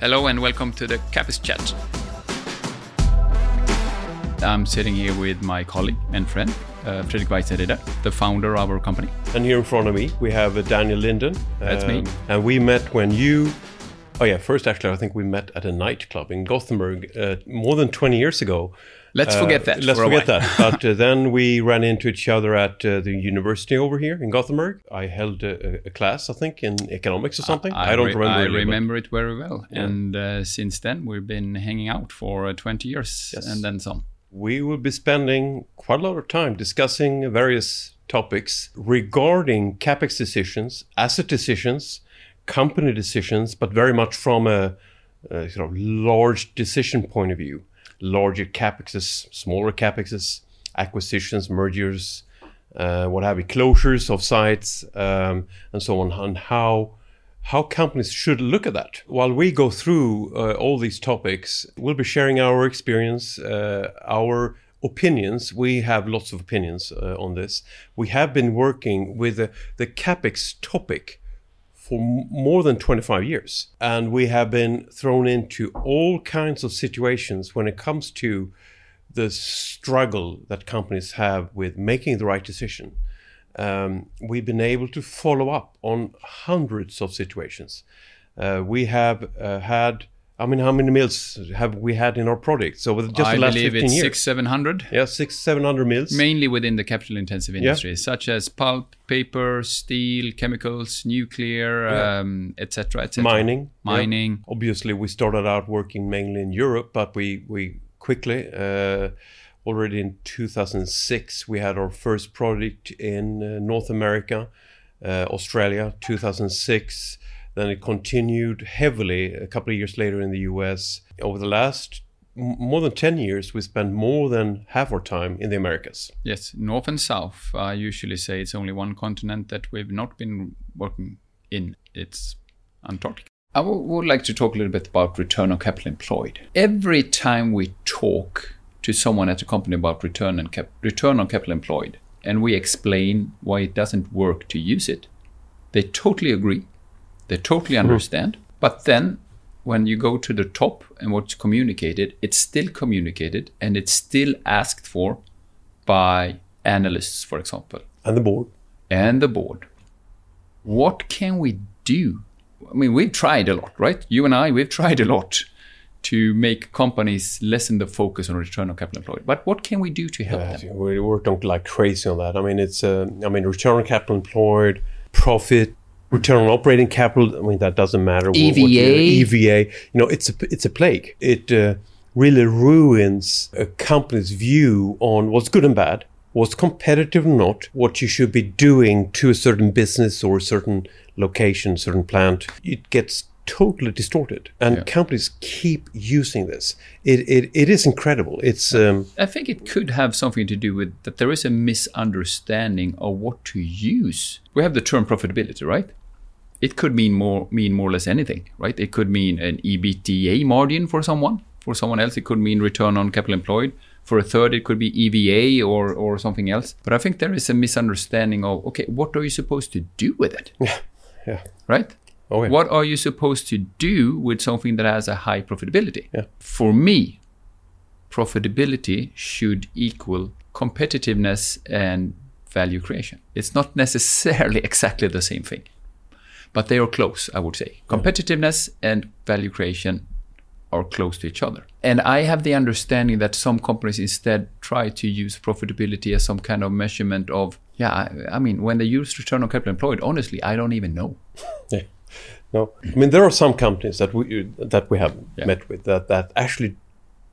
Hello and welcome to the CapEx Chat. I'm sitting here with my colleague and friend, uh, Fredrik Weissenrieder, the founder of our company. And here in front of me, we have uh, Daniel Lindén. That's me. And we met when you. Oh, yeah, first, actually, I think we met at a nightclub in Gothenburg uh, more than 20 years ago. Let's Uh, forget that. Let's for a forget that. But uh, then we ran into each other at uh, the university over here in Gothenburg. I held a, a class, I think, in economics or something. I, don't re- remember. I really, remember it very well. And uh, since then, we've been hanging out for uh, 20 years Yes. and then some. we will be spending quite a lot of time discussing various topics regarding capex decisions, asset decisions, company decisions, but very much from a, a sort of large decision point of view. Larger capexes, smaller capexes, acquisitions, mergers, uh, what have you, closures of sites, um, and so on, and how how companies should look at that. While we go through uh, all these topics, we'll be sharing our experience, uh, our opinions. We have lots of opinions uh, on this. We have been working with the, the capex topic for more than 25 years, and we have been thrown into all kinds of situations when it comes to the struggle that companies have with making the right decision um, we've been able to follow up on hundreds of situations. Uh, we have uh, had, I mean, how many mills have we had in our product? So with just I the last believe 15 it's years, six, seven hundred, yeah, six, seven hundred mills. mainly within the capital intensive industries, such as pulp, paper, steel, chemicals, nuclear, Yeah. um, etc., etc. mining, yeah. Mining. Obviously, we started out working mainly in Europe, but we we quickly. Uh, Already in 2006, we had our first project in uh, North America, uh, Australia, 2006. Then it continued heavily a couple of years later in the US. Over the last more than 10 years, we spent more than half our time in the Americas. Yes, north and south. I usually say it's only one continent that we've not been working in. It's Antarctica. I w- would like to talk a little bit about return on capital employed. Every time we talk to someone at a company about return and cap- return on capital employed, and we explain why it doesn't work to use it, they totally agree. They totally understand. But then when you go to the top and what's communicated, it's still communicated and it's still asked for by analysts, for example, And the board. and the board. What can we do? I mean, we've tried a lot, right? You and I, we've tried a lot to make companies lessen the focus on return on capital employed. But what can we do to help Uh, them? we worked on like crazy on that. I mean, it's uh, I mean, return on capital employed, profit, return on operating capital. I mean, that doesn't matter. what EVA. EVA. You know, it's a it's a plague. It uh, really ruins a company's view on what's good and bad, what's competitive or not, what you should be doing to a certain business or a certain location, certain plant. It gets totally distorted, and Yeah. companies keep using this. It, it, it is incredible. It's um, I think it could have something to do with that there is a misunderstanding of what to use. We have the term profitability, right? It could mean more mean more or less anything, right? It could mean an EBITDA margin for someone. For someone else, it could mean return on capital employed. For a third, it could be EVA or or something else. But I think there is a misunderstanding of okay, what are you supposed to do with it, yeah. yeah. right? Oh, yeah. What are you supposed to do with something that has a high profitability? Yeah. For me, profitability should equal competitiveness and value creation. It's not necessarily exactly the same thing, but they are close, I would say. Competitiveness and value creation are close to each other. And I have the understanding that some companies instead try to use profitability as some kind of measurement of, yeah, I, I mean, when they use return on capital employed, honestly, I don't even know. Yeah. No, I mean there are some companies that we that we have Yeah. met with that that actually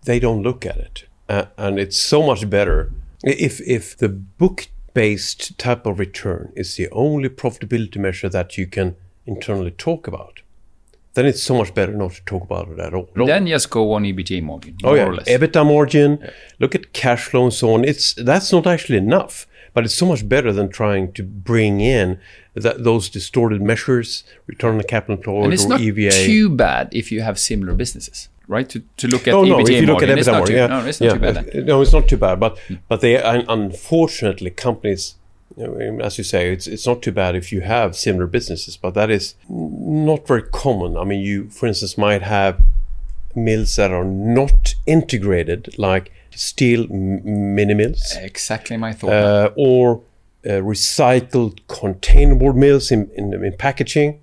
they don't look at it, uh, and it's so much better if if the book based type of return is the only profitability measure that you can internally talk about. Then it's so much better not to talk about it at all. Then just go on EBITDA margin, Oh more yeah, or less. EBITDA margin. Look at cash flow and so on. It's that's not actually enough, but it's so much better than trying to bring in that those distorted measures, return on capital employed and it's or not EVA. too bad if you have similar businesses, right? To, to look at no, no. EBITDA If you look at margin, it's EBITDA margin, too, yeah, no, it's not yeah, too bad. then. No, it's not too bad. But but they unfortunately companies I mean, as you say, it's it's not too bad if you have similar businesses, but that is not very common. I mean, you, for instance, might have mills that are not integrated, like steel mini mills, Exactly my thought. uh, or uh, recycled containerboard mills in, in, in packaging.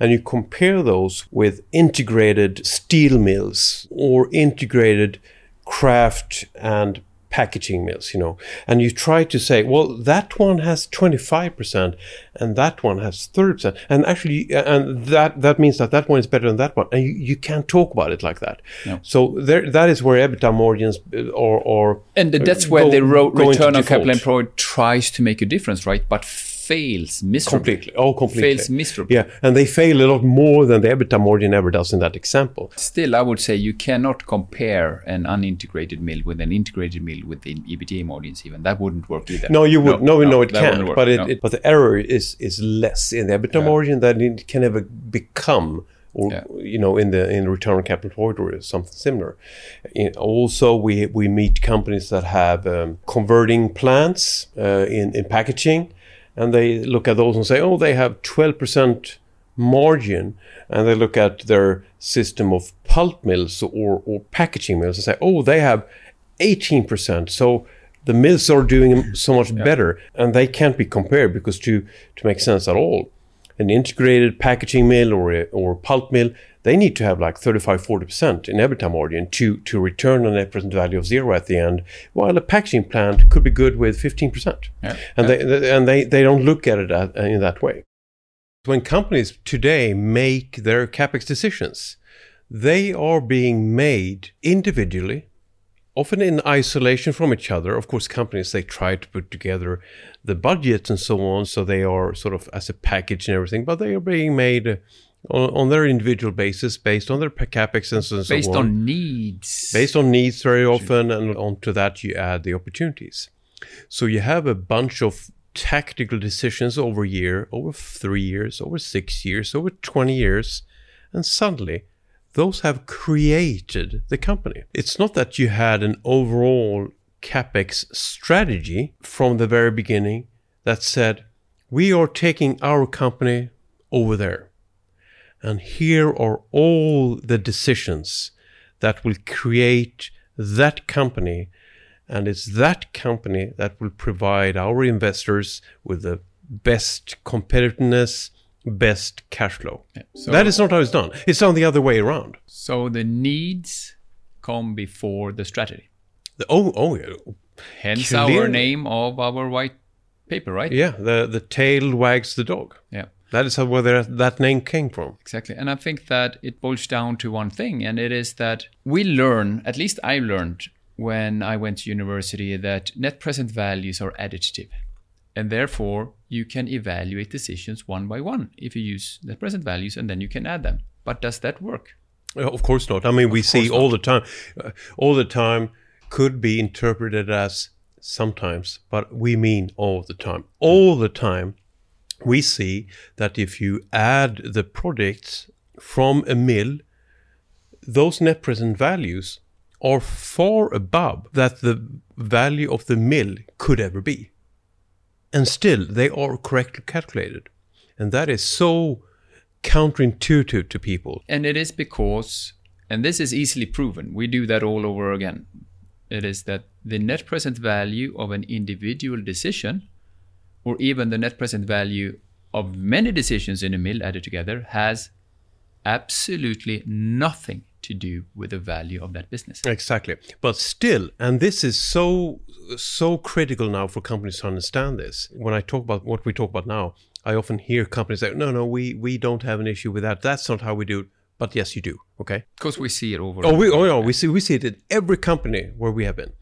And you compare those with integrated steel mills or integrated kraft and packaging mills, you know, and you try to say, well, that one has 25% and that one has 30%. And actually, and that, that means that that one is better than that one. And you, you can't talk about it like that. No. So there, that is where EBITDA margins uh, or, or and that's where go- the return on capital employed tries to make a difference, right? But fails miserably. completely. Oh, completely. Fails miserably. Yeah, and they fail a lot more than the EBITDA margin ever does in that example. Still, I would say you cannot compare an unintegrated mill with an integrated mill with the EBITDA margins. Even that wouldn't work either. No, you would no, no, it that wouldn't can't. work, But it, no. it, but the error is is less in the EBITDA margin than it can ever become, or Yeah. you know, in the in return on capital employed or something similar. In, also, we we meet companies that have um, converting plants uh, in in packaging, and they look at those and say, oh, they have twelve percent margin, and they look at their system of pulp mills or or packaging mills and say, oh, they have eighteen percent. So the mills are doing so much better. And they can't be compared because to to make sense at all an integrated packaging mill or a, or pulp mill they need to have like 35 40% in EBITDA margin to to return on net present value of zero at the end while a packaging plant could be good with 15% Yeah. and they and they they don't look at it at, in that way when companies today make their capex decisions they are being made individually often in isolation from each other. Of course, companies they try to put together the budgets and so on, so they are sort of as a package and everything, but they are being made uh, on, on their individual basis based on their per capex and so, and so based on. on needs. based on needs very often, and onto that you add the opportunities. So you have a bunch of tactical decisions over a year, over three years, over six years, over 20 years, and suddenly those have created the company. It's not that you had an overall capex strategy from the very beginning that said, we are taking our company over there. And here are all the decisions that will create that company. And it's that company that will provide our investors with the best competitiveness, best cash flow. So, that is not how it's done. It's done the other way around. so the needs come before the strategy. The- oh, oh, yeah. Hence our name of our white paper, right? Yeah, the, the tail wags the dog. Yeah. That is where that- name came from. Exactly. And I think that it boils down to one thing, and it is that we learn, at least I learned when I went to university, that net present values are additive. And therefore, you can evaluate decisions one by one if you use net present values and then you can add them. But does that work? Of course not. I mean, we see all the time, uh, all the time could be interpreted as sometimes, but we mean all the time. All the time, we see that if you add the products from a mill, those net present values are far above that the value of the mill could ever be. And still, they are correctly calculated. And that is so counterintuitive to people. And it is because, and this is easily proven, we do that all over again. It is that the net present value of an individual decision, or even the net present value of many decisions in a mill added together, has absolutely nothing to do with the value of that business. Exactly. But still, and this is so so critical now for companies to understand this. When I talk about what we talk about now, I often hear companies say, "No, no, we we don't have an issue with that. That's not how we do it." But yes, you do. Okay. Because we see it over. Oh, we oh no, we see we see it in every company where we have been.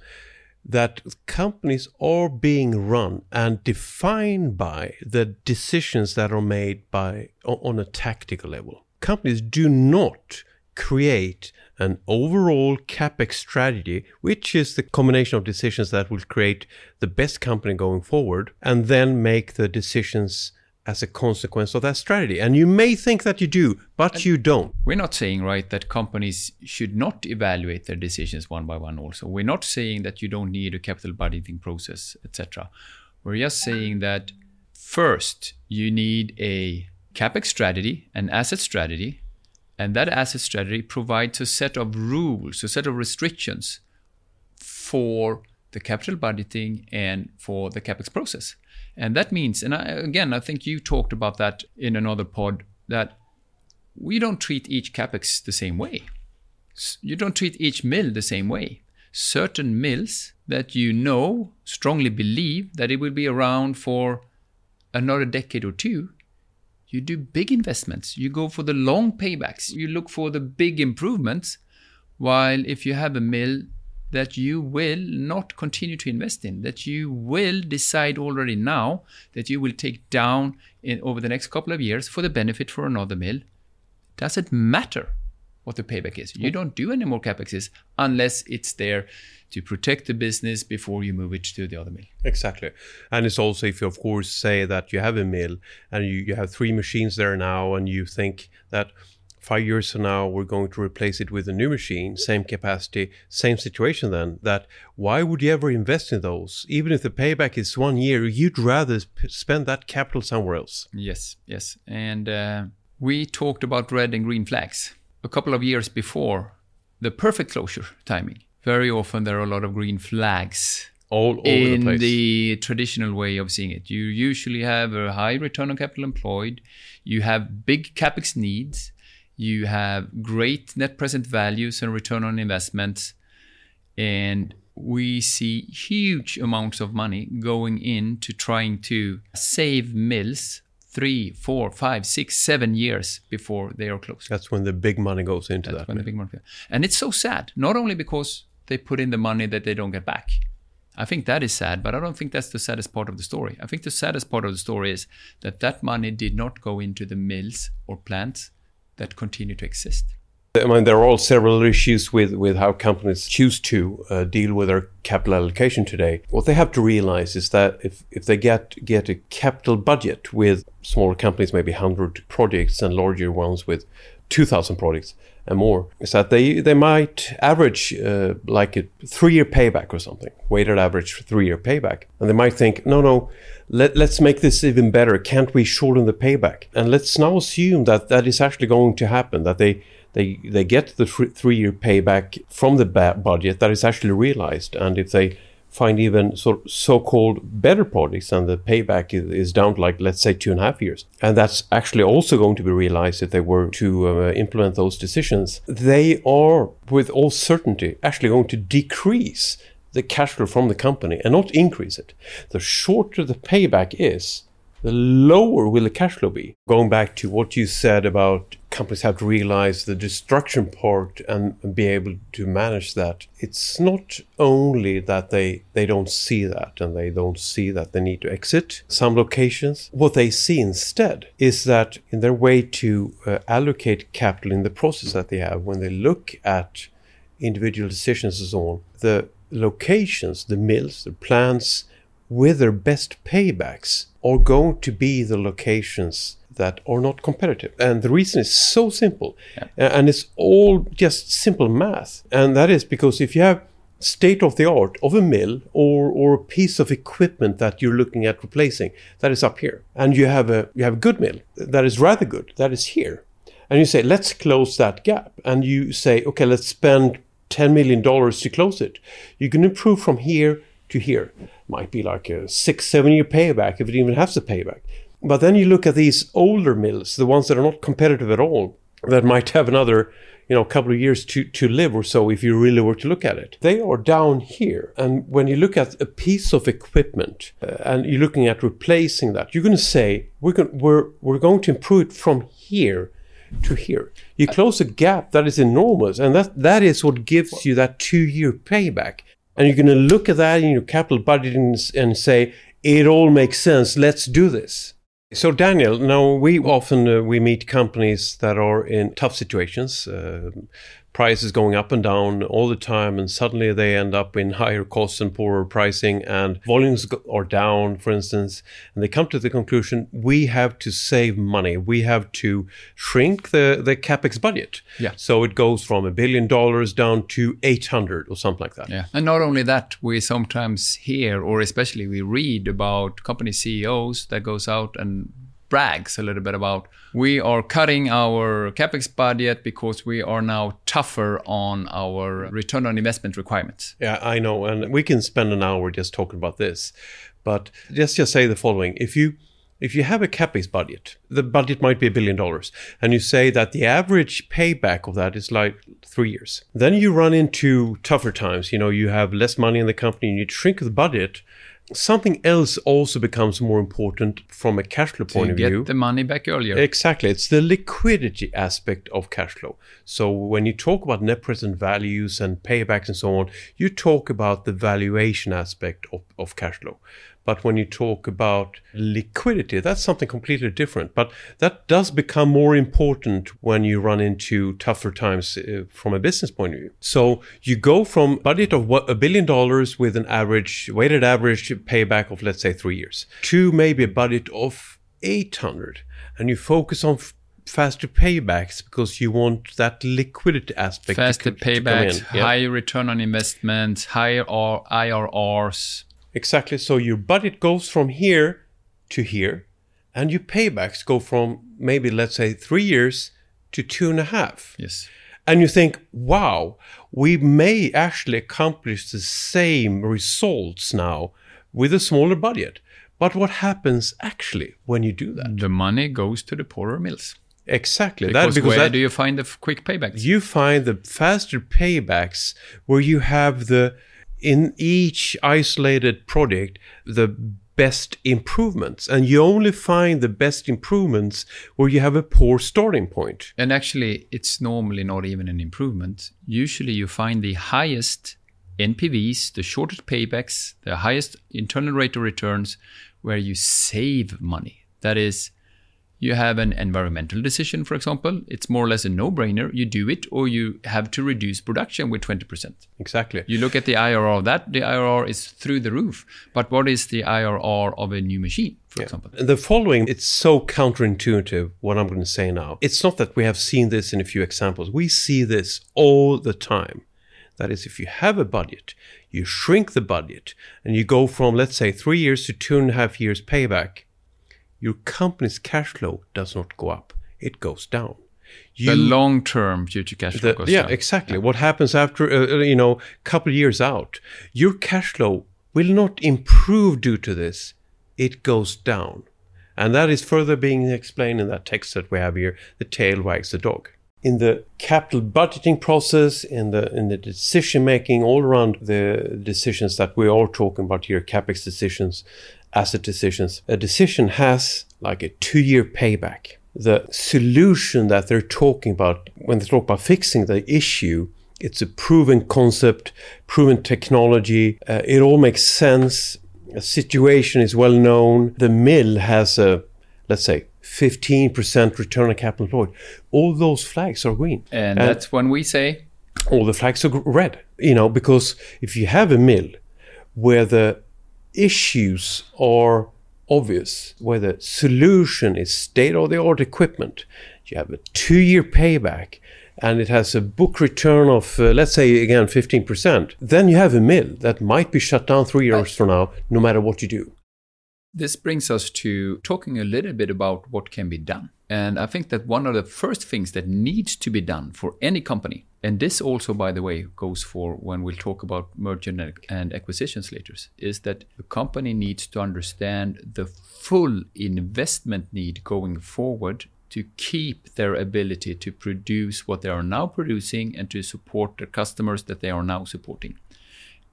That companies are being run and defined by the decisions that are made by on a tactical level. Companies do not create an overall capex strategy, which is the combination of decisions that will create the best company going forward, and then make the decisions as a consequence of that strategy. And you may think that you do, but you don't. We're not saying, right, that companies should not evaluate their decisions one by one also. We're not saying that you don't need a capital budgeting process, etc. We're just saying that first you need a capex strategy, an asset strategy, and that asset strategy provides a set of rules, a set of restrictions for the capital budgeting and for the capex process. And that means, and I, again, I think you talked about that in another pod, that we don't treat each capex the same way. You don't treat each mill the same way. Certain mills that you know strongly believe that it will be around for another decade or two, you do big investments. You go for the long paybacks. You look for the big improvements. While if you have a mill that you will not continue to invest in, that you will decide already now that you will take down in, over the next couple of years for the benefit for another mill, does it matter what the payback is? You don't do any more capexes unless it's there to protect the business before you move it to the other mill. Exactly. And it's also if you, of course, say that you have a mill and you, you have three machines there now and you think that five years from now we're going to replace it with a new machine same capacity same situation then that why would you ever invest in those? Even if the payback is one year you'd rather sp- spend that capital somewhere else. Yes yes. And uh, we talked about red and green flags a couple of years before the perfect closure timing. Very often there are a lot of green flags all over in the place. the traditional way of seeing it. You usually have a high return on capital employed, you have big capex needs, you have great net present values and return on investments, and we see huge amounts of money going into trying to save mills three, four, five, six, seven years before they are closed. that's when the big money goes into That's that when the big money. And it's so sad, not only because they put in the money that they don't get back. I think that is sad, but I don't think that's the saddest part of the story. I think the saddest part of the story is that that money did not go into the mills or plants that continue to exist. I mean, there are all several issues with, with how companies choose to uh, deal with their capital allocation today. What they have to realize is that if, if they get get a capital budget with smaller companies, maybe 100 projects, and larger ones with 2,000 projects and more, is that they, they might average uh, like a three year payback or something, weighted average three year payback. And they might think, no, no, let, let's make this even better. Can't we shorten the payback? And let's now assume that that is actually going to happen, that they they they get the three year payback from the budget that is actually realized, and if they find even so so called better projects, and the payback is, is down to like let's say two and a half years, and that's actually also going to be realized if they were to uh, implement those decisions, they are with all certainty actually going to decrease the cash flow from the company and not increase it. The shorter the payback is, the lower will the cash flow be. Going back to what you said about companies have to realize the destruction part and be able to manage that. It's not only that they, they don't see that and they don't see that they need to exit some locations. What they see instead is that in their way to uh, allocate capital in the process that they have, when they look at individual decisions and so on, the locations, the mills, the plants with their best paybacks are going to be the locations that are not competitive. And the reason is so simple. Yeah. And it's all just simple math. And that is because if you have state of the art of a mill or, or a piece of equipment that you're looking at replacing, that is up here. And you have a you have a good mill that is rather good, that is here. And you say, let's close that gap. And you say, okay, let's spend $10 million to close it. You can improve from here to here. Might be like a six, seven year payback if it even has a payback. But then you look at these older mills, the ones that are not competitive at all, that might have another, you know, couple of years to, to live or so if you really were to look at it. They are down here. And when you look at a piece of equipment uh, and you're looking at replacing that, you're going to say, we're, going, we're, we're going to improve it from here to here. You close a gap that is enormous, and that, that is what gives you that two year payback. And you're going to look at that in your capital budgeting and say, it all makes sense, let's do this. So Daniel, now we often uh, we meet companies that are in tough situations. Uh, prices going up and down all the time, and suddenly they end up in higher costs and poorer pricing, and volumes are down, for instance, and they come to the conclusion we have to save money, we have to shrink the the capex budget. Yeah. So it goes from a billion dollars down to eight hundred or something like that. Yeah. And not only that, we sometimes hear, or especially we read about company CEOs that goes out and brags a little bit about we are cutting our capex budget because we are now tougher on our return on investment requirements. Yeah, I know, and we can spend an hour just talking about this. But just just say the following: if you if you have a capex budget, the budget might be a billion dollars, and you say that the average payback of that is like three years, then you run into tougher times. You know, you have less money in the company, and you shrink the budget, something else also becomes more important from a cash flow point of get view. the money back earlier. Exactly. It's the liquidity aspect of cash flow. So when you talk about net present values and paybacks and so on, you talk about the valuation aspect of, of cash flow. But when you talk about liquidity, that's something completely different. But that does become more important when you run into tougher times uh, from a business point of view. So you go from budget of a billion dollars with an average weighted average payback of let's say three years to maybe a budget of 800 and you focus on faster paybacks because you want that liquidity aspect Faster to, to paybacks. Yeah. higher return on investment, higher IRRs. Exactly. So your budget goes from here to here, and your paybacks go from maybe, let's say, three years to two and a half. Yes. And you think, wow, we may actually accomplish the same results now with a smaller budget. But what happens actually when you do that? The money goes to the poorer mills. Exactly. Because, that, where that, do you find the quick paybacks? you find the faster paybacks where you have the in each isolated project the best improvements and you only find the best improvements where you have a poor starting point And actually, it's normally not even an improvement. Usually, you find the highest NPVs, the shortest paybacks, the highest internal rate of returns, where you save money. That is, you have an environmental decision, for example. It's more or less a no brainer. You do it, or you have to reduce production with 20%. exactly You look at the IRR of that, the IRR is through the roof. But what is the IRR of a new machine, for example? And the following it's so counterintuitive what i'm going to say now it's not that we have seen this in a few examples we see this all the time that is if you have a budget you shrink the budget and you go from let's say three years to two and a half years payback your company's cash flow does not go up it goes down you the long term future cash flow the- goes yeah, down. exactly. What happens after uh, uh, you know a couple of years out? Your cash flow will not improve due to this; it goes down, and that is further being explained in that text that we have here. The tail wags the dog. In the capital budgeting process, in the in the decision making, all around the decisions that we are talking about here, capex decisions, asset decisions, a decision has like a two-year payback. The solution that they're talking about when they talk about fixing the issue it's a proven concept proven technology. Uh, it all makes sense. A situation is well known. The mill has a let's say 15% return on capital employed. All those flags are green. And that's when we say, all the flags are red. You know, because if you have a mill where the issues are obvious, where the solution is state of the art equipment, you have a two year payback, and it has a book return of, uh, let's say, again, 15%, then you have a mill that might be shut down three years from now, no matter what you do. this brings us to talking a little bit about what can be done. And I think that one of the first things that needs to be done for any company, and this also, by the way, goes for when we'll talk about merger and- acquisitions later, is that the company needs to understand the full investment need going forward to keep their ability to produce what they are now producing and to support the customers that they are now supporting.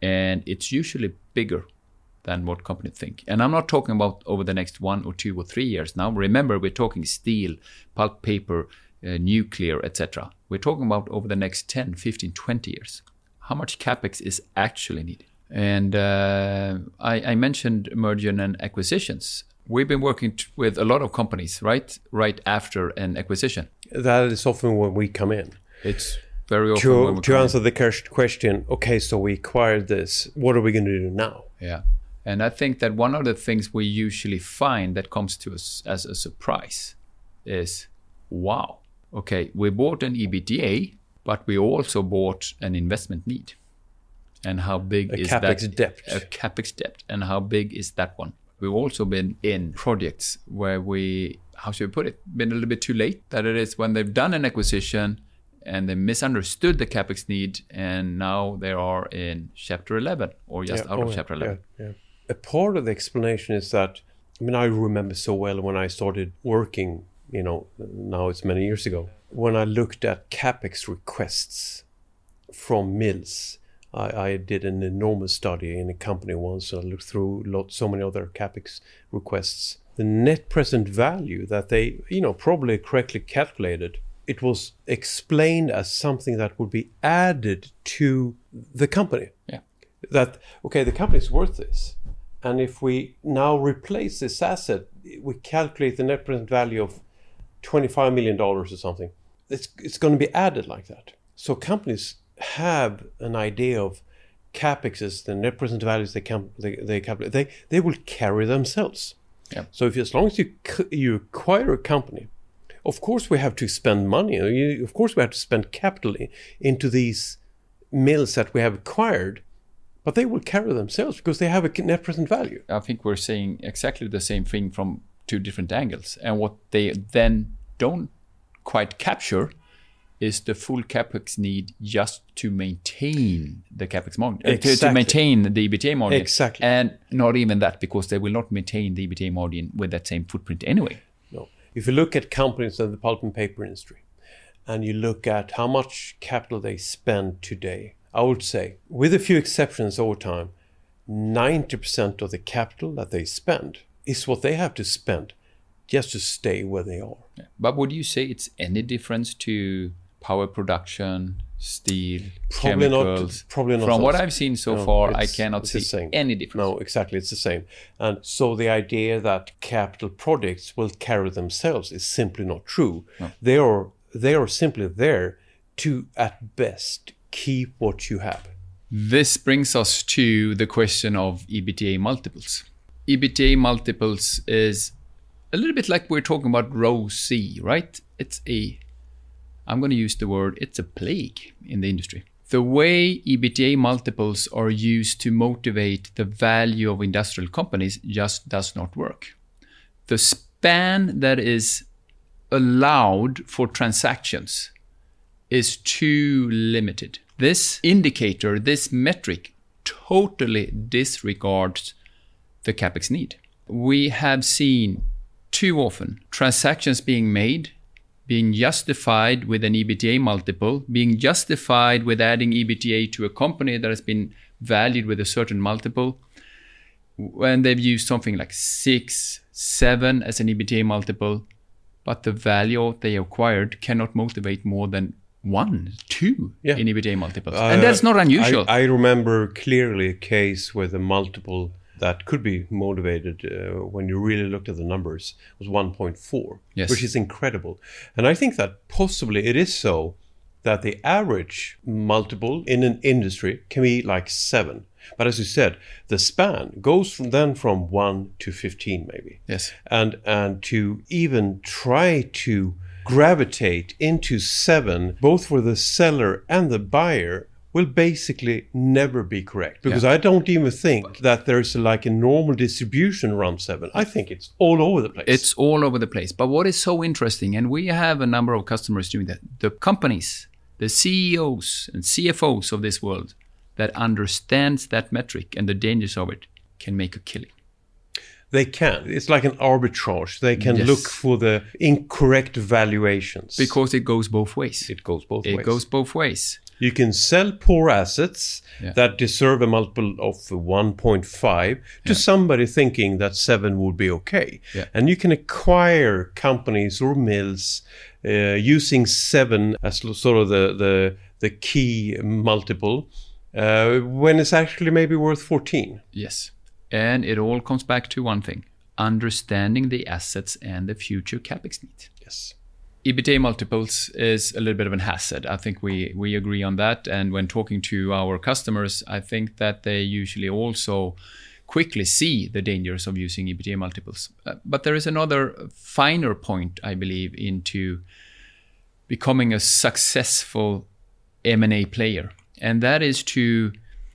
And it's usually bigger than what companies think. And I'm not talking about over the next one or two or three years. Now, remember, we're talking steel, pulp, paper, uh, nuclear, etc. We're talking about over the next 10, 15, 20 years. How much capex is actually needed? And uh, I, I mentioned merger and acquisitions. we've been working t- with a lot of companies, right? Right after an acquisition. That is often when we come in. It's very often To, to come in. answer the question, okay, so we acquired this. What are we going to do now? Yeah. And I think that one of the things we usually find that comes to us as a surprise is wow, okay, we bought an EBITDA, but we also bought an investment need. And how big A is capex that? debt. A capex debt. And how big is that one? We've also been in projects where we, how should we put it, been a little bit too late. That it is when they've done an acquisition and they misunderstood the capex need, and now they are in chapter 11 or just Yeah, out oh, of chapter 11. yeah, yeah. A part of the explanation is that I mean I remember so well when I started working. You know, now it's many years ago. When I looked at capex requests from mills, I, I did an enormous study in a company once. And I looked through lot, so many other capex requests. The net present value that they, you know, probably correctly calculated, it was explained as something that would be added to the company Yeah. that okay the company's worth this and if we now replace this asset we calculate the net present value of 25 million dollars or something. It's, it's going to be added like that. So companies have an idea of capexes the net present values they can they, they calculate. They, they will carry themselves. Yeah. so if as long as you you acquire a company of course we have to spend money. You- of course we have to spend capital into these mills that we have acquired but they will carry themselves because they have a net present value. I think we're saying exactly the same thing from two different angles. And what they then don't quite capture is the full capex need just to maintain the capex margin, uh, to- to, Exactly. maintain the EBITDA margin. Exactly. And not even that, because they will not maintain the EBITDA margin with that same footprint anyway. No. If you look at companies in the pulp and paper industry and you look at how much capital they spend today, I would say, with a few exceptions over time, 90% of the capital that they spend is what they have to spend just to stay where they are. But would you say it's any difference to power production, steel, Probably not- chemicals? probably not From what. I've seen so No, far, I cannot see any difference. No, exactly. It's the same. And so the idea that capital projects will carry themselves is simply not true. They are they are simply there to at best keep what you have. This brings us to the question of EBITDA multiples. EBITDA multiples is a little bit like we're talking about ROCE, right? It's a, I'm going to use the word, it's a plague in the industry. The way EBITDA multiples are used to motivate the value of industrial companies just does not work. The span that is allowed for transactions is too limited. This indicator, this metric, totally disregards the capex need. We have seen too often transactions being made, being justified with an EBITDA multiple, being justified with adding EBITDA to a company that has been valued with a certain multiple, when they've used something like six, seven as an EBITDA multiple, but the value they acquired cannot motivate more than one, two Yeah. in EBITDA multiples. and that's not Uh, unusual. I, I remember clearly a case where the multiple that could be motivated uh, when you really looked at the numbers was 1.4, Yes. which is incredible. And I think that possibly it is so that the average multiple in an industry can be like seven. But as you said, the span goes from then from one to 15 maybe yes. and and to even try to gravitate into seven both for the seller and the buyer will basically never be correct because i don't even think that there's like a normal distribution around seven i think it's all over the place It's all over the place. But what is so interesting, and we have a number of customers doing that, the companies, the CEOs and CFOs of this world that understands that metric and the dangers of it can make a killing. They can it's like an arbitrage they can Yes. look for the incorrect valuations Because it goes both ways. it goes both It ways It goes both ways. You can sell poor assets Yeah. that deserve a multiple of 1.5 to somebody thinking that 7 would be okay. Yeah. And you can acquire companies or mills uh, using 7 as sort of the, the, the key multiple uh, when it's actually maybe worth 14. Yes. And it all comes back to one thing understanding the assets and the future capex need. Yes. EBITDA multiples is a little bit of an hazard. I think we we agree on that. And when talking to our customers, I think that they usually also quickly see the dangers of using EBITDA multiples. Uh, but there is another finer point, I believe, into becoming a successful M&A player, and that is to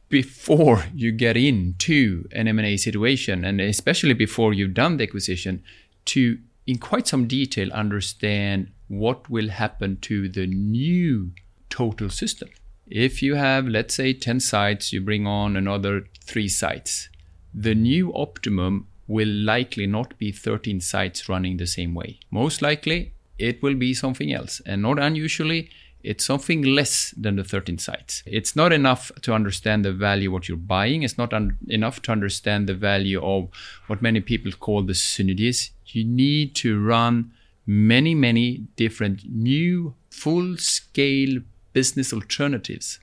before you get into an M&A situation, and especially before you've done the acquisition, to in quite some detail understand what will happen to the new total system. If you have, let's say, 10 sites, you bring on another three sites. The new optimum will likely not be 13 sites running the same way. Most likely, it will be something else. And not unusually, it's something less than the 13 sites. It's not enough to understand the value what you're buying. It's not un- enough to understand the value of what many people call the synergies. You need to run many, many different new full scale business alternatives.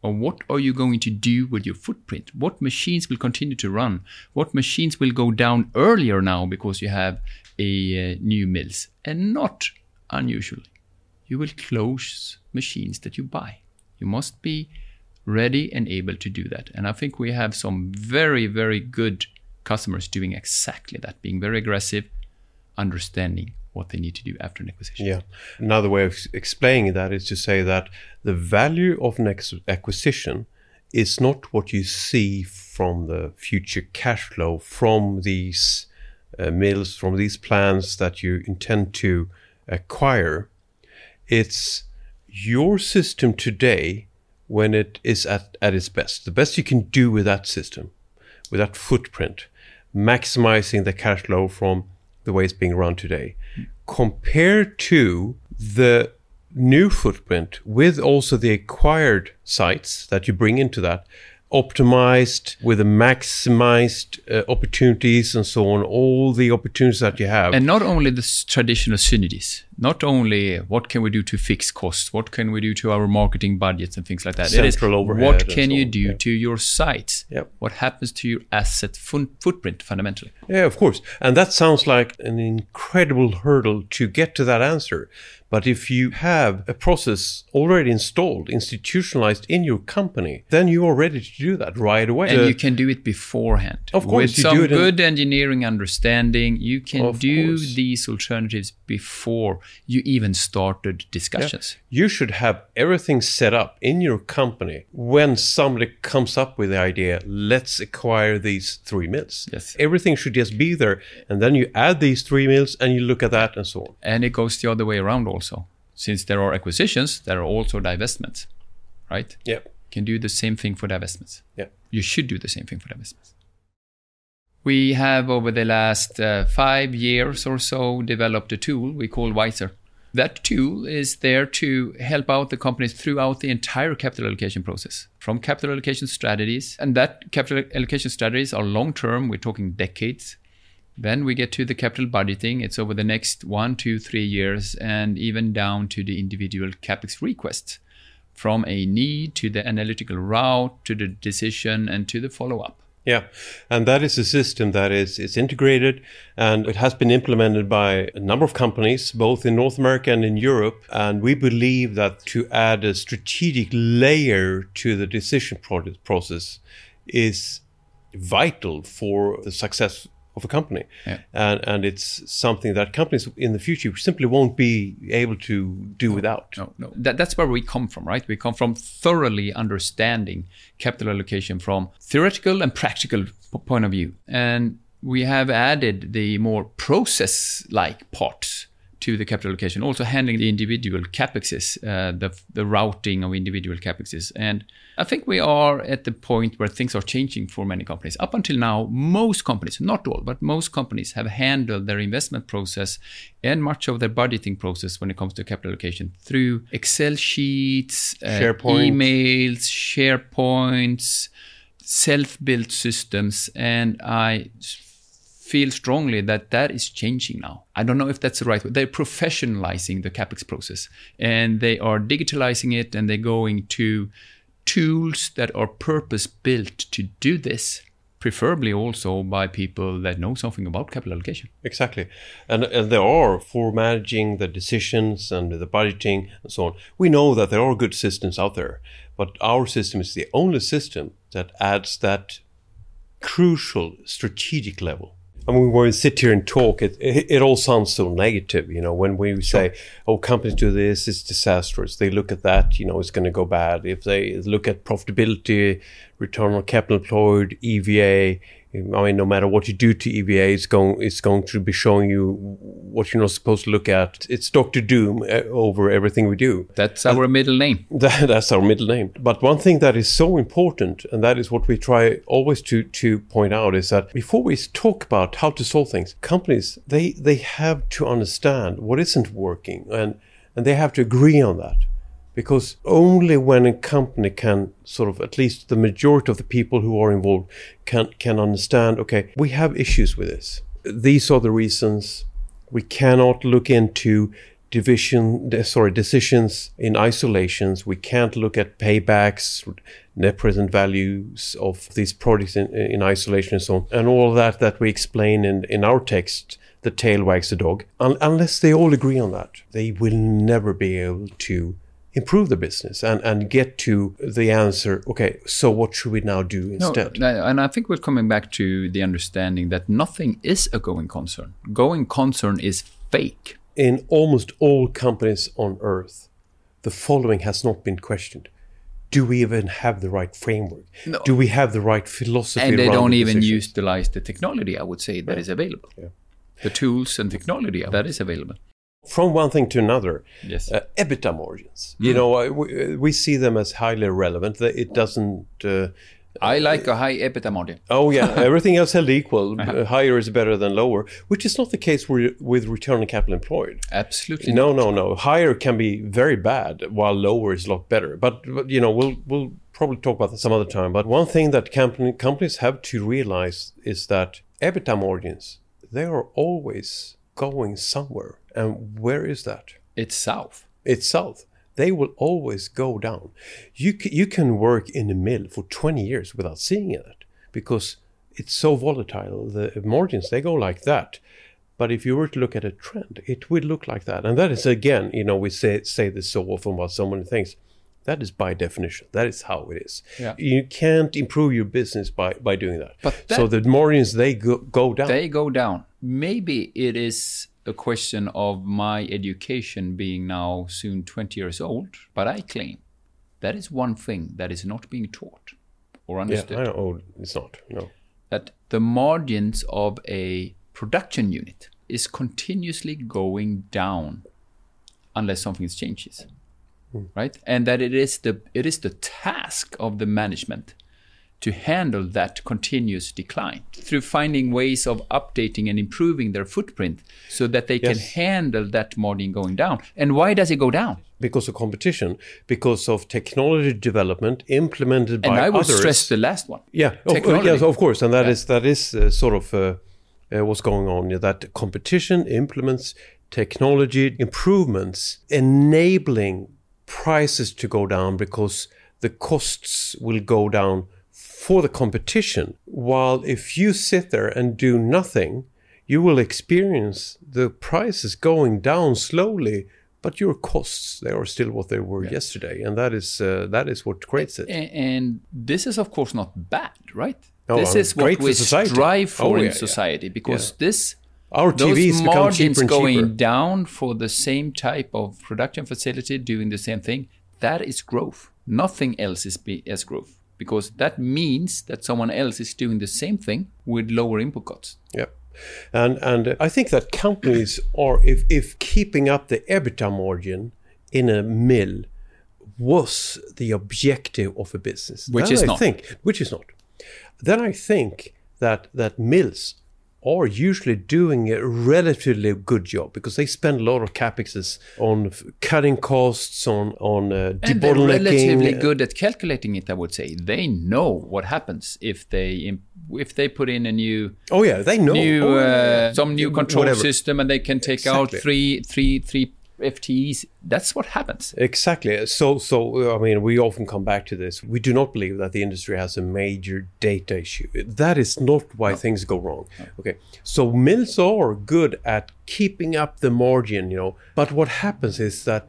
Or what are you going to do with your footprint? What machines will continue to run? What machines will go down earlier now because you have a uh, new mills? And not unusually, you will close machines that you buy. You must be ready and able to do that. And I think we have some very, very good customers doing exactly that, being very aggressive, understanding what they need to do after an acquisition. Yeah. Another way of explaining that is to say that the value of an acquisition is not what you see from the future cash flow from these uh, mills, from these plants that you intend to acquire. It's your system today when it is at, at its best. The best you can do with that system, with that footprint, maximizing the cash flow from the way it's being run today, compared to the new footprint with also the acquired sites that you bring into that optimized with the maximized uh, opportunities and so on all the opportunities that you have and not only the traditional synergies not only what can we do to fix costs what can we do to our marketing budgets and things like that Central overhead what can so you do yeah. to your sites Yep. what happens to your asset fun- footprint fundamentally Yeah, of course. And that sounds like an incredible hurdle to get to that answer. But if you have a process already installed, institutionalized in your company, then you are ready to do that right away. and Uh, you can do it beforehand. Of course, with some it in- good engineering understanding, you can do course. these alternatives before you even started discussions. you should have everything set up in your company when somebody comes up with the idea, let's acquire these three mills. Yes. Everything should just be there. And then you add these three mills and you look at that and so on. And it goes the other way around also. So, since there are acquisitions, there are also divestments, right? Yeah. Can do the same thing for divestments. Yeah. You should do the same thing for divestments. We have, over the last uh, five years or so, developed a tool we call Wiser. That tool is there to help out the companies throughout the entire capital allocation process, from capital allocation strategies. And that capital allocation strategies are long term, we're talking decades. Then we get to the capital budgeting. It's over the next one, two, three years, and even down to the individual capex request, from a need to the analytical route to the decision and to the follow up. Yeah, and that is a system that is is integrated, and it has been implemented by a number of companies, both in North America and in Europe. And we believe that to add a strategic layer to the decision process is vital for the success of a company, Yeah. and and it's something that companies in the future simply won't be able to do without. No, no. That, that's where we come from, right? We come from thoroughly understanding capital allocation from theoretical and practical point of view. And we have added the more process like parts to the capital allocation, also handling the individual capexes, uh, the, the routing of individual capexes. And I think we are at the point where things are changing for many companies. Up until now, most companies, not all, but most companies have handled their investment process and much of their budgeting process when it comes to capital allocation through Excel sheets, uh, SharePoint. emails, SharePoints, self-built systems, and I feel strongly that that is changing now. I don't know if that's the right way. They're professionalizing the capex process, and they are digitalizing it, and they're going to tools that are purpose built to do this preferably also by people that know something about capital allocation. Exactly. And, and there are for managing the decisions and the budgeting and so on. We know that there are good systems out there, but our system is the only system that adds that crucial strategic level. I mean, when we sit here and talk, it, it, it all sounds so negative. You know, when we say, "Oh, companies do this, it's disastrous." They look at that, you know, it's going to go bad. If they look at profitability, return on capital employed, EVA, I mean, no matter what you do to EVA, it's going it's going to be showing you what you're not supposed to look at. It's Doctor Doom uh, over everything we do. That's our middle name. That, that's our middle name. But one thing that is so important, and that is what we try always to to point out, is that before we talk about how to solve things, companies they they have to understand what isn't working, and and they have to agree on that because only when a company can sort of at least the majority of the people who are involved can can understand okay we have issues with this. These are the reasons. We cannot look into division sorry decisions in isolations. We can't look at paybacks net present values of these products in, in isolation and so on. And all that that we explain in in our text the tail wags the dog. Un- unless they all agree on that they will never be able to improve the business and, and get to the answer okay so what should we now do instead? No, and i think we're coming back to the understanding that nothing is a going concern. Going concern is fake. In almost all companies on earth the following has not been questioned. Do we even have the right framework? No. do we have the right philosophy and they don't the even decisions? utilize the technology i would say that is available. Yeah. the tools and technology that is available from one thing to another yes uh, EBITDA margins. You know, I- we, we see them as highly relevant. That It doesn't. Uh, i like a high ebitda margin oh yeah, everything else held equal, uh, higher is better than lower, which is not the case with, return on capital employed. absolutely No, no, no. Higher can be very bad, while lower is a lot better. But, but you know, we'll we'll probably talk about that some other time. But one thing that company, companies have to realize is that EBITDA margins they are always going somewhere, and where is that? it's south it's south. They will always go down. You c- you can work in a mill for 20 years without seeing it because it's so volatile. The margins they go like that. But if you were to look at a trend, it would look like that. And that is again, you know, we say say this so often about so many things. That is by definition. That is how it is. Yeah. You can't improve your business by by doing that. But so the margins they go, go down. they go down. Maybe it is a question of my education being now soon 20 years old, but I claim that is one thing that is not being taught or yeah, understood. Know. Oh, it's not. No. That the margins of a production unit is continuously going down unless something changes. Hmm. Right? And that it is the it is the task of the management to handle that continuous decline through finding ways of updating and improving their footprint so that they can handle that margin going down. And why does it go down? because of competition, because of technology development implemented by others. And I would others. stress the last one. yeah, of, technology. yes, of course, and that Yeah. is that is uh, sort of uh, uh, what's going on. yeah, That competition implements technology improvements, enabling prices to go down because the costs will go down for the competition. While if you sit there and do nothing, you will experience the prices going down slowly, but your costs they are still what they were yesterday, and that is uh, that is what creates it. A- And this is, of course, not bad, right? Oh, this uh, is what great for we strive for Oh, in yeah, yeah. society because this Our TVs become margins cheaper and going cheaper. down for the same type of production facility doing the same thing that is growth nothing else is be, as growth because that means that someone else is doing the same thing with lower input costs Yeah. And and uh, I think that companies are if if keeping up the EBITDA margin in a mill was the objective of a business. Which then is I not. think which is not. Then I think that that mills are usually doing a relatively good job because they spend a lot of capexes on f- cutting costs, on on uh, and they're relatively good at calculating it i would say. They know what happens if they if they put in a new Oh yeah, they know. new Oh, uh, some new control Whatever. system and they can take out three three three FTEs. That's what happens. Exactly. So, so I mean, we often come back to this. We do not believe that the industry has a major data issue. That is not why no. things go wrong. No. Okay. So mills are good at keeping up the margin, you know. But what happens is that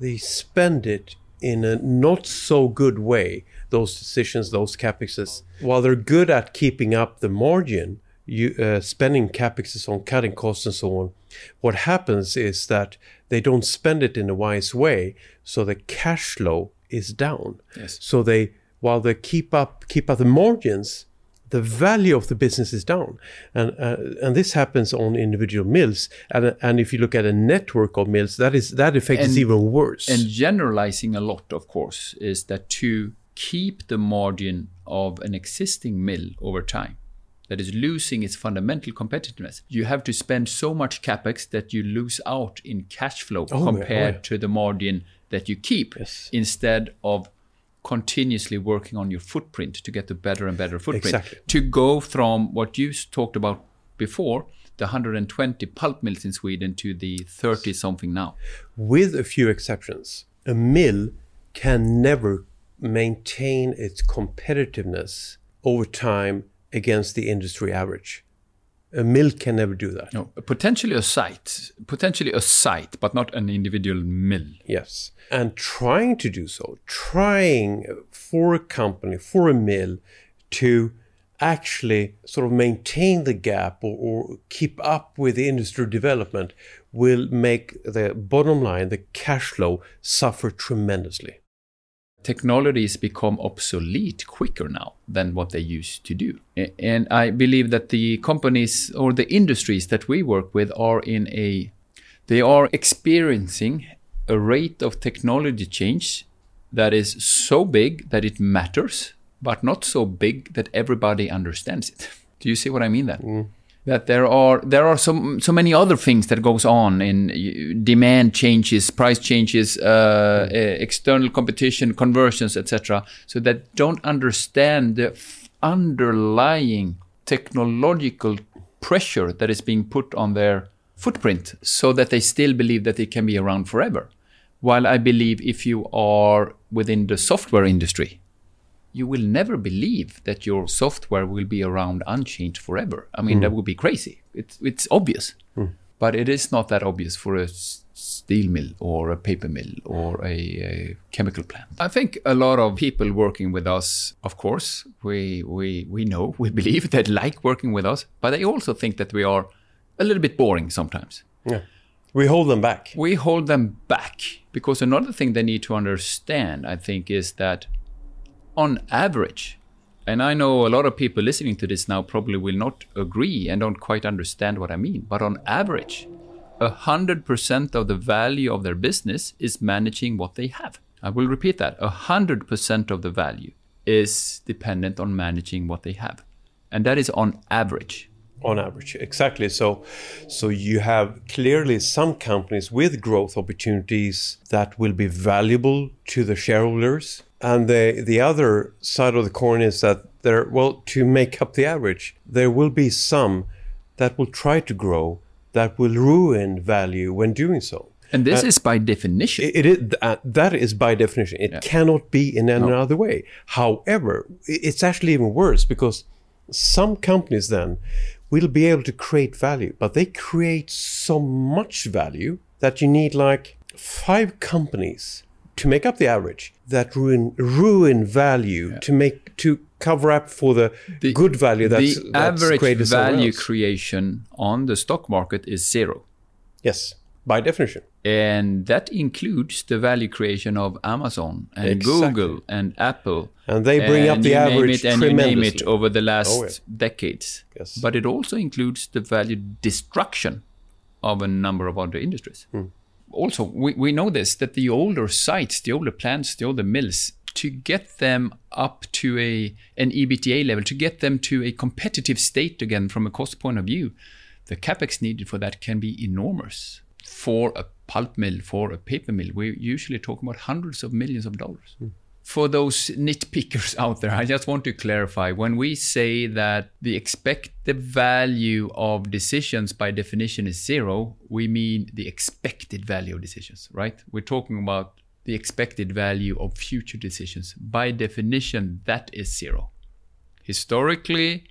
they spend it in a not so good way. Those decisions, those capexes, while they're good at keeping up the margin, you uh, spending capexes on cutting costs and so on. What happens is that they don't spend it in a wise way, so the cash flow is down. Yes. So they while they keep up keep up the margins, the value of the business is down, and uh, and this happens on individual mills. And and if you look at a network of mills, that is that effect and, is even worse. And generalizing a lot, of course, is that to keep the margin of an existing mill over time that is losing its fundamental competitiveness. You have to spend so much capex that you lose out in cash flow oh, oh compared oh, yeah. to the margin that you keep yes. instead of continuously working on your footprint to get a better and better footprint. Exactly. To go from what you talked about before, the 120 pulp mills in Sweden to the 30 something now. With a few exceptions, a mill can never maintain its competitiveness over time against the industry average. A mill can never do that. No, potentially a site, potentially a site, but not an individual mill. Yes, and trying to do so, trying for a company, for a mill, to actually sort of maintain the gap or, or, keep up with the industry development will make the bottom line, the cash flow, suffer tremendously technologies become obsolete quicker now than what they used to do. And I believe that the companies or the industries that we work with are in a they are experiencing a rate of technology change that is so big that it matters, but not so big that everybody understands it. Do you see what I mean then? Mm that there are there are so so many other things that goes on in demand changes, price changes, uh, external competition, conversions, etc. So that don't understand the underlying technological pressure that is being put on their footprint, so that they still believe that it can be around forever. While I believe if you are within the software industry, you will never believe that your software will be around unchanged forever. I mean, mm. that would be crazy. It's, it's obvious. Mm. But it is not that obvious for a steel mill or a paper mill or a, a, chemical plant. I think a lot of people working with us, of course, we, we, we know, we believe that like working with us, but they also think that we are a little bit boring sometimes. Yeah. We hold them back. We hold them back because another thing they need to understand, I think, is that on average, and I know a lot of people listening to this now probably will not agree and don't quite understand what I mean, but on average, 100% of the value of their business is managing what they have. I will repeat that 100% of the value is dependent on managing what they have. And that is on average. On average, exactly. So, so you have clearly some companies with growth opportunities that will be valuable to the shareholders and the the other side of the coin is that there well to make up the average, there will be some that will try to grow that will ruin value when doing so. And this uh, is by definition. It, it is uh, that is by definition. It yeah. cannot be in any no. other way. However, it's actually even worse because some companies then will be able to create value, but they create so much value that you need like five companies to make up the average that ruin ruin value yeah. to make to cover up for the, the good value that's the that's average value creation on the stock market is zero yes by definition and that includes the value creation of Amazon and exactly. Google and Apple and they bring up the average it, and you name it over the last oh, yeah. decades yes. but it also includes the value destruction of a number of other industries hmm also we, we know this that the older sites, the older plants, the older mills, to get them up to a an EBITDA level, to get them to a competitive state again from a cost point of view, the capex needed for that can be enormous. For a pulp mill, for a paper mill, we're usually talk about hundreds of millions of dollars. Mm. For those nitpickers out there, I just want to clarify when we say that the expected value of decisions by definition is zero, we mean the expected value of decisions, right? We're talking about the expected value of future decisions. By definition, that is zero. Historically,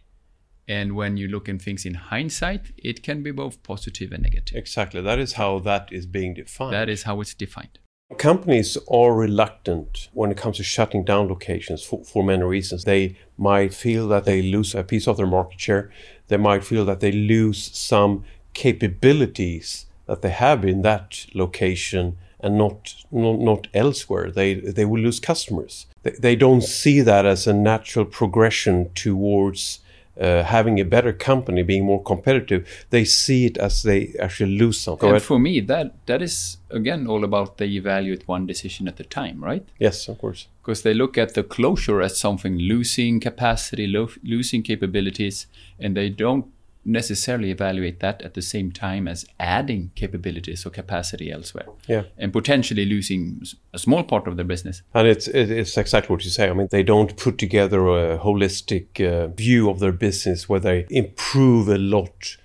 and when you look at things in hindsight, it can be both positive and negative. Exactly. That is how that is being defined. That is how it's defined. Companies are reluctant when it comes to shutting down locations for, for many reasons. They might feel that they lose a piece of their market share. They might feel that they lose some capabilities that they have in that location and not not, not elsewhere. They they will lose customers. They, they don't see that as a natural progression towards uh, having a better company, being more competitive, they see it as they actually lose something. And for me, that that is again all about they evaluate one decision at a time, right? Yes, of course. Because they look at the closure as something losing capacity, lo- losing capabilities, and they don't necessarily evaluate that at the same time as adding capabilities or capacity elsewhere. Yeah. And potentially losing a small part of their business. And it's it's exactly what you say. I mean, they don't put together a holistic uh, view of their business where they improve a lot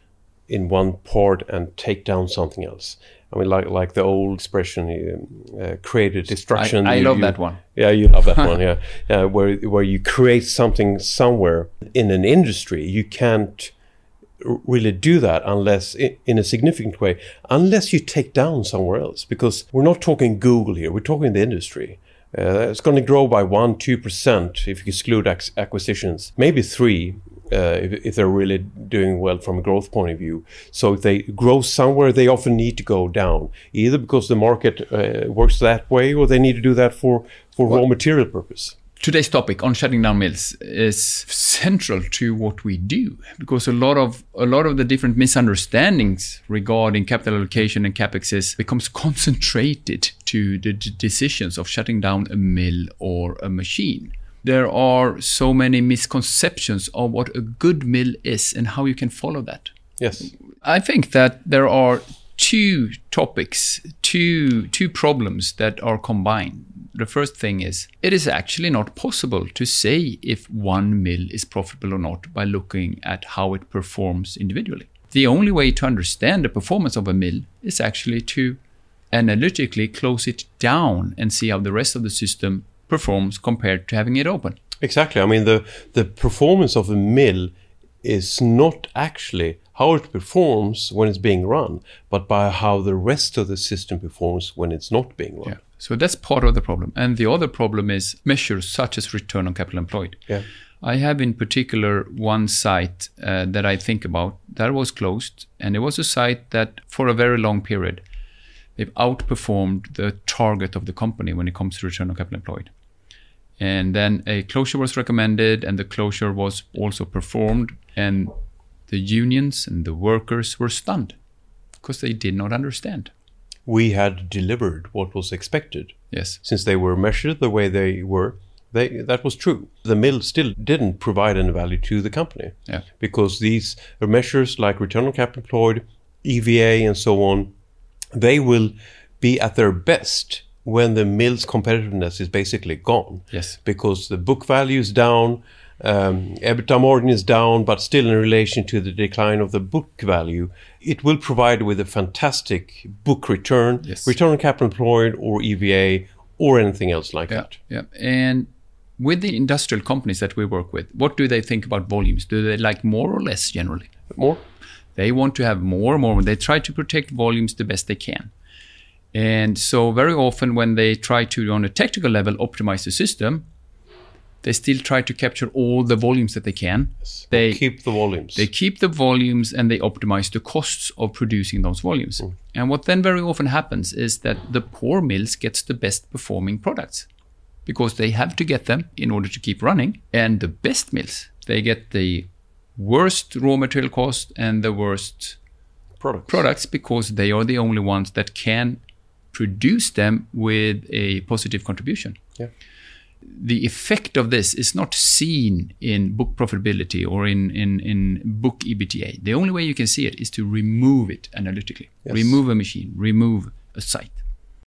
in one part and take down something else. I mean, like like the old expression, uh, creative destruction. I, I you, love you, that one. Yeah, you love that one. Yeah, yeah. Where where you create something somewhere in an industry, you can't really do that unless in a significant way unless you take down somewhere else because we're not talking google here we're talking the industry. Uh, it's going to grow by 1 2% if you exclude ac- acquisitions maybe 3 uh, if, if, they're really doing well from a growth point of view. So if they grow somewhere they often need to go down either because the market uh, works that way or they need to do that for for well, raw material purpose today's topic on shutting down mills is central to what we do because a lot of a lot of the different misunderstandings regarding capital allocation and capexes becomes concentrated to the d- decisions of shutting down a mill or a machine. There are so many misconceptions of what a good mill is and how you can follow that. Yes. I think that there are two topics two two problems that are combined the first thing is it is actually not possible to say if one mill is profitable or not by looking at how it performs individually. The only way to understand the performance of a mill is actually to analytically close it down and see how the rest of the system performs compared to having it open. Exactly. I mean, the, the performance of a mill is not actually how it performs when it's being run, but by how the rest of the system performs when it's not being run. Yeah. So that's part of the problem. And the other problem is measures such as return on capital employed. Yeah. I have in particular one site uh, that I think about that was closed, and it was a site that for a very long period they've outperformed the target of the company when it comes to return on capital employed. And then a closure was recommended, and the closure was also performed, and the unions and the workers were stunned because they did not understand we had delivered what was expected. Yes. Since they were measured the way they were, they, that was true. The mill still didn't provide any value to the company. Yeah. Because these measures like return on capital employed, EVA, and so on, they will be at their best when the mill's competitiveness is basically gone. Yes. Because the book value is down, um, EBITDA margin is down, but still in relation to the decline of the book value, it will provide with a fantastic book return, yes. return on capital employed, or EVA, or anything else like yeah, that. Yeah, and with the industrial companies that we work with, what do they think about volumes? Do they like more or less generally? More. They want to have more and more. They try to protect volumes the best they can. And so, very often, when they try to, on a technical level, optimize the system, they still try to capture all the volumes that they can. Yes. They keep the volumes. They keep the volumes and they optimize the costs of producing those volumes. Mm. And what then very often happens is that the poor mills gets the best performing products because they have to get them in order to keep running. And the best mills, they get the worst raw material cost and the worst products, products because they are the only ones that can produce them with a positive contribution. Yeah the effect of this is not seen in book profitability or in, in, in book EBITDA. The only way you can see it is to remove it analytically. Yes. Remove a machine, remove a site.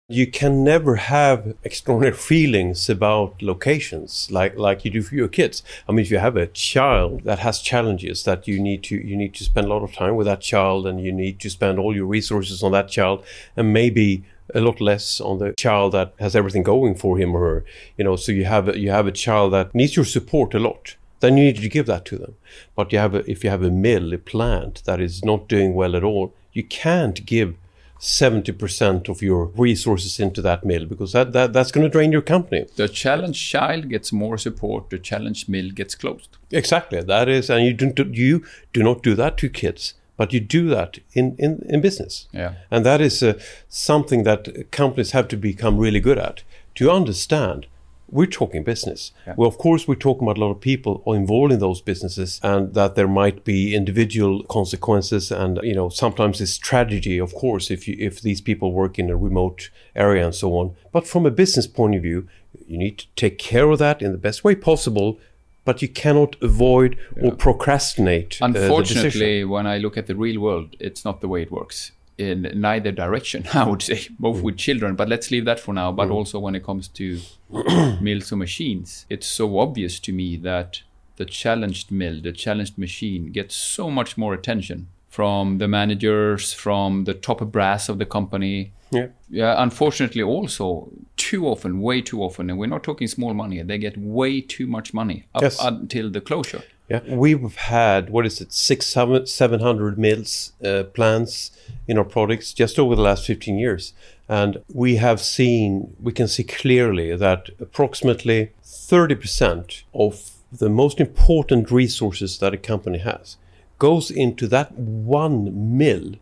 You can never have extraordinary feelings about locations like like you do for your kids. I mean, if you have a child that has challenges that you need to you need to spend a lot of time with that child, and you need to spend all your resources on that child, and maybe a lot less on the child that has everything going for him or her. You know, so you have a, you have a child that needs your support a lot. Then you need to give that to them. But you have a, if you have a mill, a plant that is not doing well at all, you can't give 70% of your resources into that mill because that, that that's going to drain your company. The challenged child gets more support, the challenged mill gets closed. Exactly. That is, and you do, you do not do that to kids, but you do that in, in, in business. Yeah. And that is uh, something that companies have to become really good at to understand we're talking business. Yeah. Well, of course, we're talking about a lot of people involved in those businesses and that there might be individual consequences. And, you know, sometimes it's tragedy, of course, if you, if these people work in a remote area and so on. But from a business point of view, you need to take care of that in the best way possible. But you cannot avoid or procrastinate. uh, the. Unfortunately, when I look at the real world, it's not the way it works in neither direction, I would say, both with children. But let's leave that for now. But also when it comes to mills or machines, it's so obvious to me that the challenged mill, the challenged machine gets so much more attention from the managers, from the top brass of the company. Yeah. Yeah, unfortunately, also too often, way too often, and we're not talking small money. They get way too much money up Yes. until the closure. Yeah, we've had what is it, six, seven, seven hundred mills uh, plants in our products just over the last fifteen years, and we have seen, we can see clearly that approximately thirty percent of the most important resources that a company has goes into that one mill.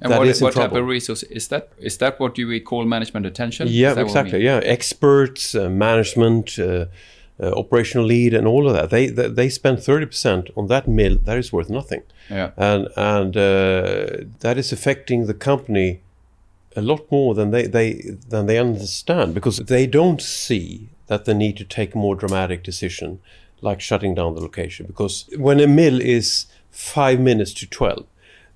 And that what, is what type of resource is that? Is that what you would call management attention? Yeah, Is that what we exactly. Yeah, experts, uh, management, uh, uh, operational lead, and all of that. They they, they spend thirty percent on that mill that is worth nothing. Yeah. and and uh, that is affecting the company a lot more than they, they than they understand because they don't see that they need to take a more dramatic decision like shutting down the location because when a mill is five minutes to 12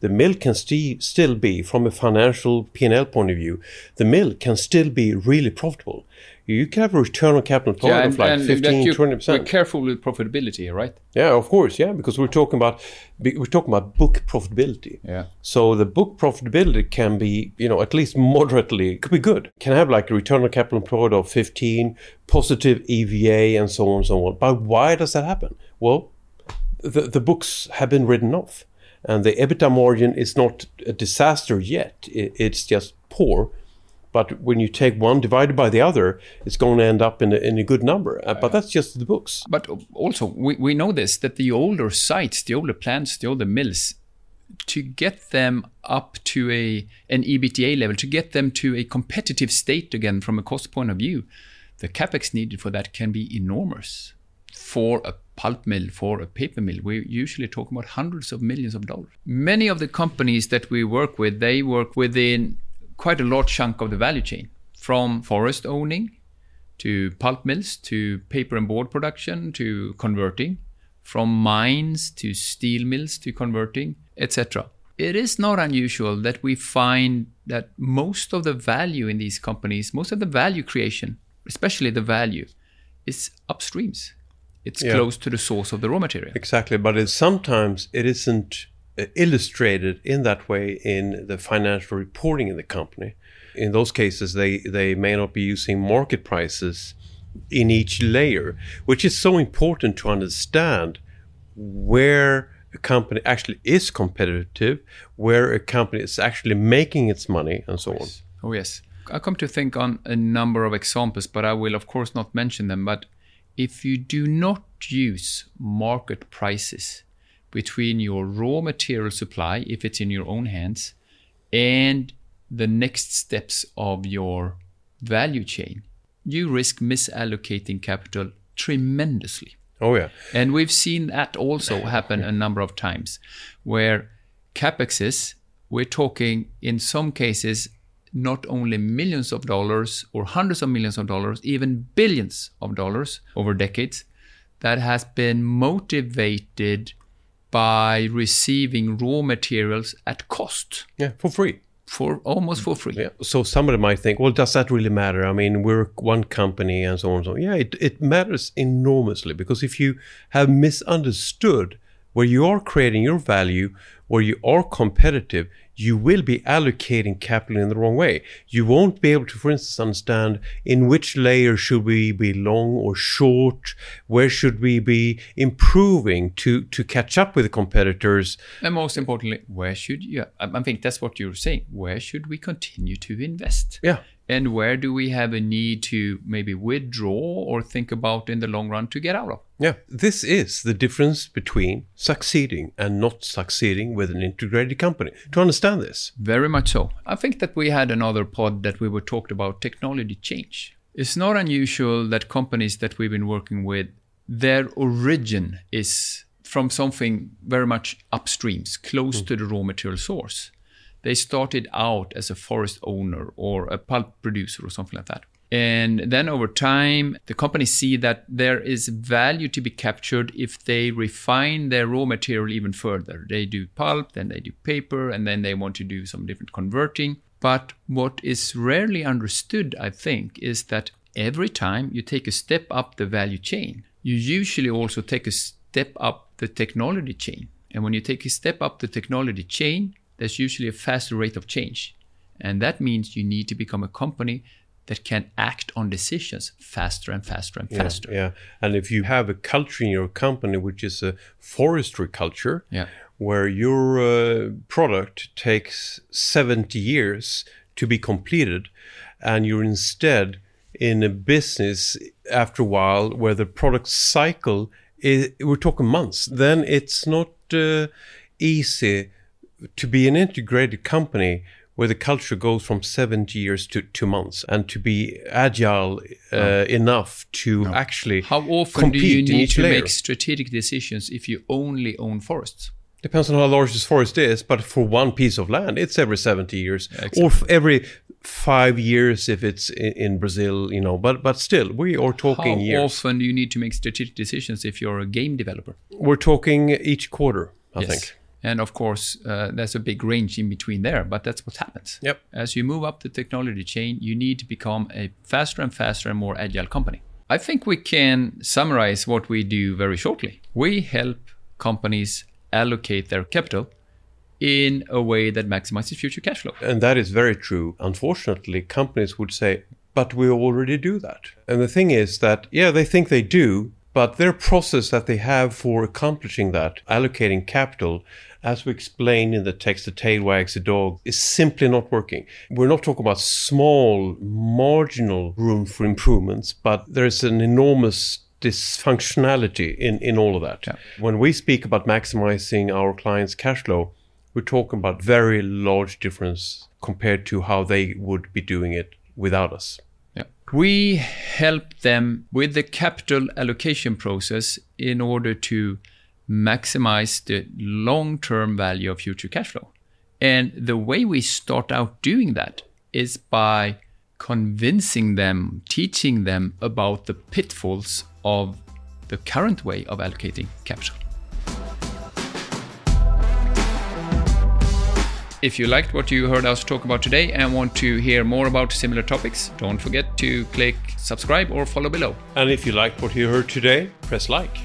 the mill can sti- still be from a financial p&l point of view the mill can still be really profitable you can have a return on capital employed Yeah, of like that 15 you- 20% We're careful with profitability, right? yeah, of course, yeah, because we're talking about we're talking about book profitability. Yeah. So the book profitability can be, you know, at least moderately could be good. Can have like a return on capital employed of 15, positive EVA and so on and so on. But why does that happen? Well, the the books have been written off. And the EBITDA margin is not a disaster yet. It's just poor. But when you take one divided by the other, it's going to end up in a, in a good number. Uh, but that's just the books. But also, we, we know this that the older sites, the older plants, the older mills, to get them up to a an EBITDA level, to get them to a competitive state again from a cost point of view, the capex needed for that can be enormous. For a pulp mill, for a paper mill, we're usually talking about hundreds of millions of dollars. Many of the companies that we work with, they work within quite a large chunk of the value chain, from forest owning to pulp mills to paper and board production to converting, from mines to steel mills to converting, etc. It is not unusual that we find that most of the value in these companies, most of the value creation, especially the value, is upstreams. It's Yeah. close to the source of the raw material. Exactly, but it, sometimes it isn't uh, illustrated in that way in the financial reporting in the company. In those cases, they, they may not be using market prices in each layer, which is so important to understand where a company actually is competitive, where a company is actually making its money, and so on. Oh, yes. I come to think on a number of examples, but I will, of course, not mention them. But if you do not use market prices between your raw material supply, if it's in your own hands, and the next steps of your value chain, you risk misallocating capital tremendously. Oh, yeah. And we've seen that also happen a number of times where capexes, we're talking in some cases not only millions of dollars or hundreds of millions of dollars, even billions of dollars over decades, that has been motivated by receiving raw materials at cost Yeah, for free. for almost for free. Yeah. So somebody might think, well, does that really matter? I mean, we're one company and so on and so on. Yeah, it, it matters enormously because if you have misunderstood where you are creating your value, where you are competitive, you will be allocating capital in the wrong way. You won't be able to, for instance, understand in which layer should we be long or short, where should we be improving to, to catch up with the competitors. And most importantly, where should you, I think that's what you're saying, where should we continue to invest? Yeah. And where do we have a need to maybe withdraw or think about in the long run to get out of? Yeah, this is the difference between succeeding and not succeeding with an integrated company. To understand this, Very much so. I think that we had another pod that we were talked about technology change. It's not unusual that companies that we've been working with, their origin is from something very much upstreams, close to the raw material source. They started out as a forest owner or a pulp producer or something like that. And then over time, the companies see that there is value to be captured if they refine their raw material even further. They do pulp, then they do paper, and then they want to do some different converting. But what is rarely understood, I think, is that every time you take a step up the value chain, you usually also take a step up the technology chain. And when you take a step up the technology chain, there's usually a faster rate of change. And that means you need to become a company that can act on decisions faster and faster and Yeah, faster. Yeah, and if you have a culture in your company which is a forestry culture, Yeah. where your uh, product takes 70 years to be completed, and you're instead in a business after a while where the product cycle is, we're talking months, then it's not uh, easy to be an integrated company where the culture goes from 70 years to two months and to be agile uh, enough to actually How often do you need to layer. make strategic decisions if you only own forests? Depends on how large this forest is, but for one piece of land, it's every 70 years, exactly. or every five years if it's in, in Brazil, you know. But but still, we are talking How years. often do you need to make strategic decisions if you're a game developer? We're talking each quarter, I think. And of course, uh, there's a big range in between there, but that's what happens. Yep. As you move up the technology chain, you need to become a faster and faster and more agile company. I think we can summarize what we do very shortly. We help companies allocate their capital in a way that maximizes future cash flow. And that is very true. Unfortunately, companies would say, but we already do that. And the thing is that, yeah, they think they do, but their process that they have for accomplishing that, allocating capital, as we explained in the text, the tail wags the dog, is simply not working. We're not talking about small, marginal room for improvements, but there's an enormous dysfunctionality in, in all of that. Yeah. When we speak about maximizing our clients' cash flow, we're talking about very large difference compared to how they would be doing it without us. Yeah. We help them with the capital allocation process in order to maximize the long term value of future cash flow. And the way we start out doing that is by convincing them, teaching them about the pitfalls of the current way of allocating capital. If you liked what you heard us talk about today and want to hear more about similar topics, don't forget to click subscribe or follow below. And if you liked what you heard today, press like.